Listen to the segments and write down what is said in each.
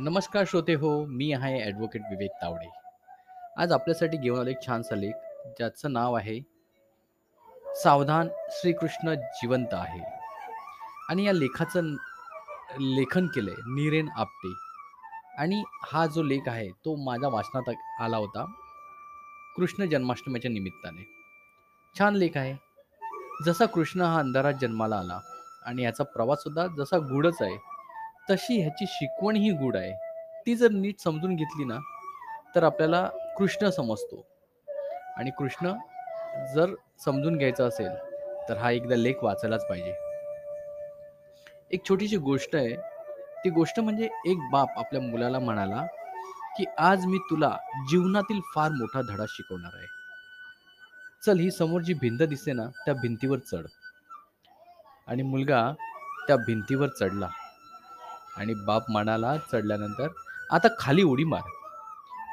नमस्कार श्रोते हो मी आहे ॲडव्होकेट विवेक तावडे. आज आपल्यासाठी घेऊन आलो एक छानसा लेख ज्याचं नाव आहे सावधान श्रीकृष्ण जिवंत आहे. आणि या लेखाचं लेखन केलं आहे नीरेन आपटे. आणि हा जो लेख आहे तो माझ्या वाचनात आला होता कृष्ण जन्माष्टमीच्या निमित्ताने. छान लेख आहे. जसा कृष्ण हा अंधारात जन्माला आला आणि याचा प्रवाससुद्धा जसा गूढच आहे तशी ह्याची शिकवण ही गुढ आहे. ती जर नीट समजून घेतली ना तर आपल्याला कृष्ण समजतो. आणि कृष्ण जर समजून घ्यायचा असेल तर हा एकदा लेख वाचायलाच पाहिजे. एक छोटीशी गोष्ट आहे. ती गोष्ट म्हणजे एक बाप आपल्या मुलाला म्हणाला की आज मी तुला जीवनातील फार मोठा धडा शिकवणार आहे. चल ही समोर जी भिंत दिसते ना त्या भिंतीवर चढ. आणि मुलगा त्या भिंतीवर चढला. आणि बाप मनाला चढल्यानंतर आता खाली उडी मार.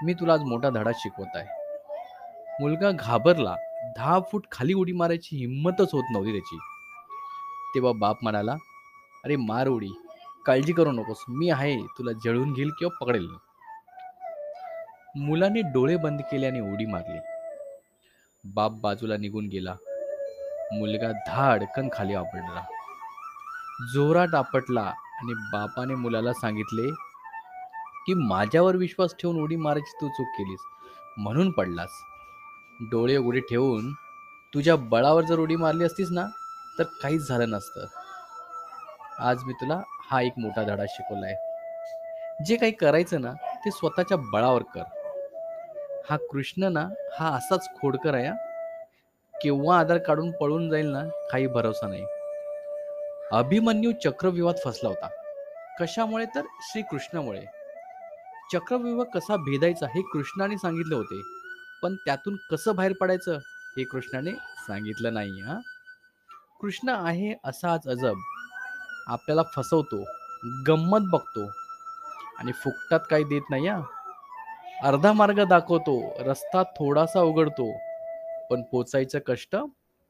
मी तुला आज मोठा धडा शिकवत आहे. मुलगा घाबरला. दहा फूट खाली उडी मारायची हिंमतच होत नव्हती त्याची. तेव्हा बाप म्हणाला अरे मार उडी. काळजी करू नकोस. मी आहे. तुला जळून घेईल किंवा पकडेल. मुलाने डोळे बंद केले आणि उडी मारली. बाप बाजूला निघून गेला. मुलगा धाडकन खाली आपटला. जोरात आपटला. आणि बापाने मुलाला सांगितले की माझ्यावर विश्वास ठेवून उडी मारायची तू चूक केलीस. म्हणून पडलास. डोळे उघडे ठेवून तुझ्या बळावर जर उडी मारली असतीस ना तर काहीच झालं नसतं. आज मी तुला हा एक मोठा धडा शिकवलाय. जे काही करायचं ना ते स्वतःच्या बळावर कर. हा कृष्ण ना हा असाच खोडकर आहे हा. केव्हा आधार काढून पळून जाईल ना काही भरोसा नाही. अभिमन्यू चक्रव्यूहात फसला होता. कशामुळे तर? श्रीकृष्णामुळे. चक्रव्यूह कसा भेदायचा हे कृष्णाने सांगितले होते. पण त्यातून कसं बाहेर पडायचं हे कृष्णाने सांगितलं नाही हा? कृष्ण आहे असाच अजब. आपल्याला फसवतो गंमत बघतो आणि फुकटात काही देत नाही हा? अर्धा मार्ग दाखवतो रस्ता थोडासा उघडतो पण पोचायचं कष्ट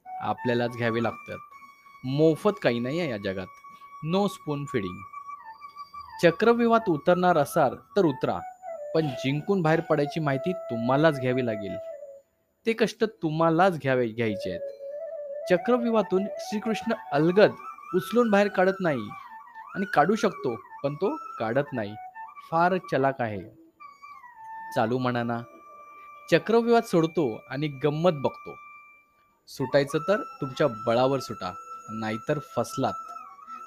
आपल्यालाच घ्यावे लागतात. मोफत काही नाही आहे या जगात. नो स्पून फिडिंग चक्रव्यूहात उतरणार असाल तर उतरा पण जिंकून बाहेर पडायची माहिती तुम्हालाच घ्यावी लागेल. ते कष्ट तुम्हालाच घ्यावे घ्यायचे आहेत. चक्रव्यूहातून श्रीकृष्ण अलगद उचलून बाहेर काढत नाही आणि काढू शकतो पण तो काढत नाही. फार चलाक आहे. चालू म्हणाना चक्रव्यूहात सोडतो आणि गंमत बघतो. सुटायचं तर तुमच्या बळावर सुटा. नाहीतर फसलात.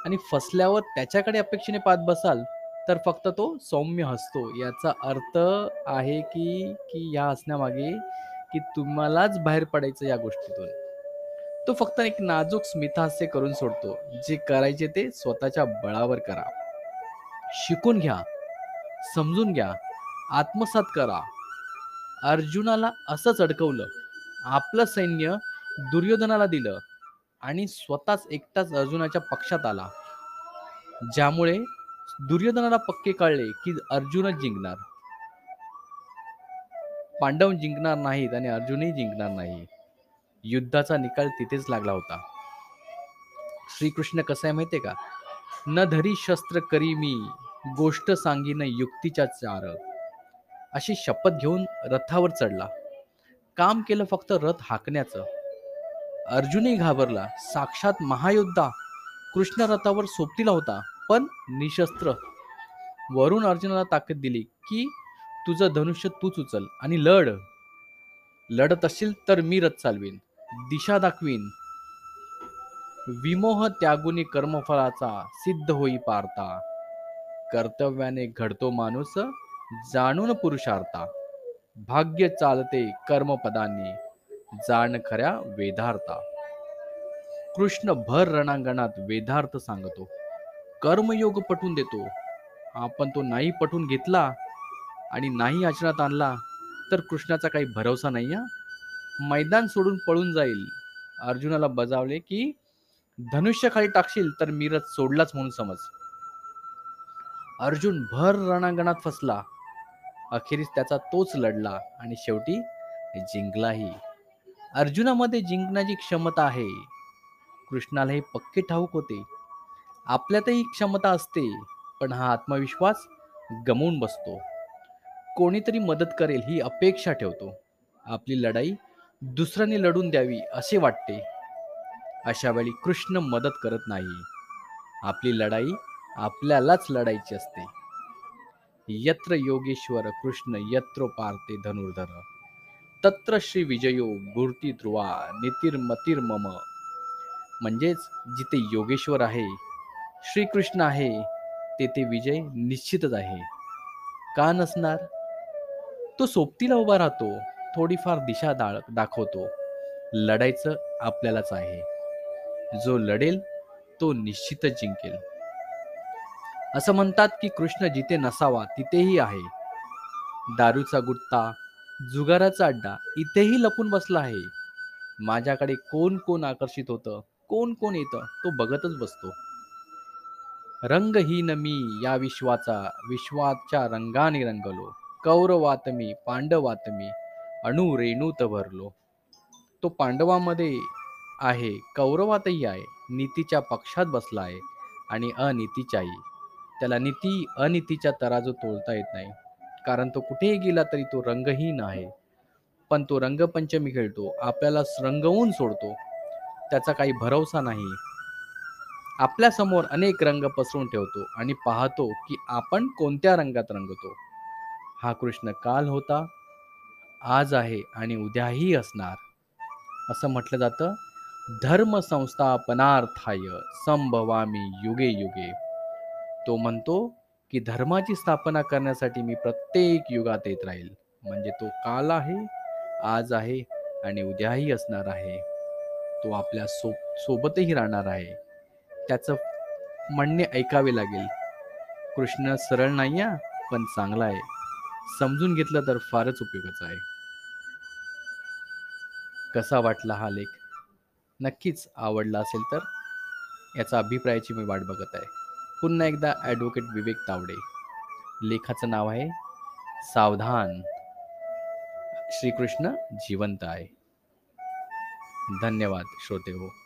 आणि फसल्यावर त्याच्याकडे अपेक्षेने पाहत बसाल तर फक्त तो सौम्य हसतो. याचा अर्थ आहे की की या हसण्यामागे की तुम्हालाच बाहेर पडायचं या गोष्टीतून. तो फक्त एक नाजूक स्मितहास्य करून सोडतो. जे करायचे ते स्वतःच्या बळावर करा. शिकून घ्या. समजून घ्या. आत्मसात करा. अर्जुनाला असंच अडकवलं. आपलं सैन्य दुर्योधनाला दिलं. आणि स्वतःच एकटाच अर्जुनाच्या पक्षात आला. ज्यामुळे दुर्योधनाला पक्के कळले की अर्जुनच जिंकणार. पांडव जिंकणार नाहीत आणि अर्जुनही जिंकणार नाही. युद्धाचा निकाल तिथेच लागला होता. श्रीकृष्ण कसं आहे माहितीये का? न धरी शस्त्र करी मी गोष्ट सांगीन युक्तीच्या चार अशी शपथ घेऊन रथावर चढला. काम केलं फक्त रथ हाकण्याचं. अर्जुनही घाबरला. साक्षात महायोद्धा कृष्ण रथावर सोबतीला होता पण निशस्त्र. वरून अर्जुनाला ताकद दिली की तुझं धनुष्य तूच उचल आणि लढ. लढत असशील तर मी रथ चालवीन दिशा दाखवीन. विमोह त्यागुनी कर्मफळाचा सिद्ध होई पारता. कर्तव्याने घडतो माणूस जाणून पुरुषार्था. भाग्य चालते कर्मपदांनी. जाण खऱ्या वेदार्था कृष्ण भर रणांगणात वेदार्थ सांगतो. कर्मयोग पटून देतो. आपण तो नाही पटून घेतला आणि नाही आचरणात आणला तर कृष्णाचा काही भरोसा नाही हा मैदान सोडून पळून जाईल. अर्जुनाला बजावले की धनुष्य खाली टाकशील तर मीरच सोडलाच म्हणून समज. अर्जुन भर रणांगणात फसला. अखेरीस त्याचा तोच लढला आणि शेवटी जिंकलाही. अर्जुनामध्ये जिंकण्याची क्षमता आहे. कृष्णाला हे पक्के ठाऊक होते. आपल्यातही क्षमता असते पण हा आत्मविश्वास गमवून बसतो. कोणीतरी मदत करेल ही अपेक्षा ठेवतो. आपली लढाई दुसऱ्याने लढून द्यावी असे वाटते. अशा वेळी कृष्ण मदत करत नाही. आपली लढाई आपल्यालाच लढायची असते. यत्र योगेश्वर कृष्ण यत्र पारते धनुर्धर. तत्र श्री विजयो गुरती ध्रुवा नितीर्मतीर मम. म्हणजेच जिथे योगेश्वर आहे श्रीकृष्ण आहे तेथे विजय निश्चितच आहे. का नसणार? तो सोबतीला उभा राहतो थोडीफार दिशा दा दाखवतो. लढायचं आपल्यालाच आहे. जो लढेल तो निश्चितच जिंकेल. असं म्हणतात की कृष्ण जिथे नसावा तिथेही आहे. दारूचा गुट्टा जुगाराचा अड्डा इथेही लपून बसला आहे. माझ्याकडे कोण कोण आकर्षित होतं? कोण कोण येतं? तो बघतच बसतो. रंगहीन मी या विश्वाचा विश्वाच्या रंगाने रंगलो. कौरवात मी पांडवात मी अणु रेणूत भरलो. तो पांडवामध्ये आहे कौरवातही आहे नीतीच्या पक्षात बसला आहे आणि अनितीच्याही. त्याला नीती अनितीच्या तराजू तोलता येत नाही. कारण तो कुठेही गेला तरी तो रंगहीन आहे. पण तो रंगपंचमी खेळतो आपल्याला रंगवून सोडतो. त्याचा काही भरवसा नाही. आपल्यासमोर अनेक रंग पसरून ठेवतो आणि पाहतो की आपण कोणत्या रंगात रंगतो. हा कृष्ण काल होता आज आहे आणि उद्याही असणार. असं म्हटलं जातं धर्म संस्थापनार्थाय संभवामी युगे युगे. तो म्हणतो की धर्माची स्थापना करण्यासाठी मी प्रत्येक युगात येत राहील. म्हणजे तो काल आहे आज आहे आणि उद्याही असणार आहे. तो आपल्या सो सोबतही राहणार आहे. त्याचं म्हणणे ऐकावे लागेल. कृष्ण सरळ नाही आहे पण चांगला आहे. समजून घेतलं तर फारच उपयोगाचा आहे. कसा वाटला हा लेख? नक्कीच आवडला असेल तर याचा अभिप्रायाची मी वाट बघत आहे. पुन्हा एकदा ॲडव्होकेट विवेक तावडे. लेखाचं नाव आहे सावधान. श्रीकृष्ण जिवंत आहे. धन्यवाद श्रोते हो.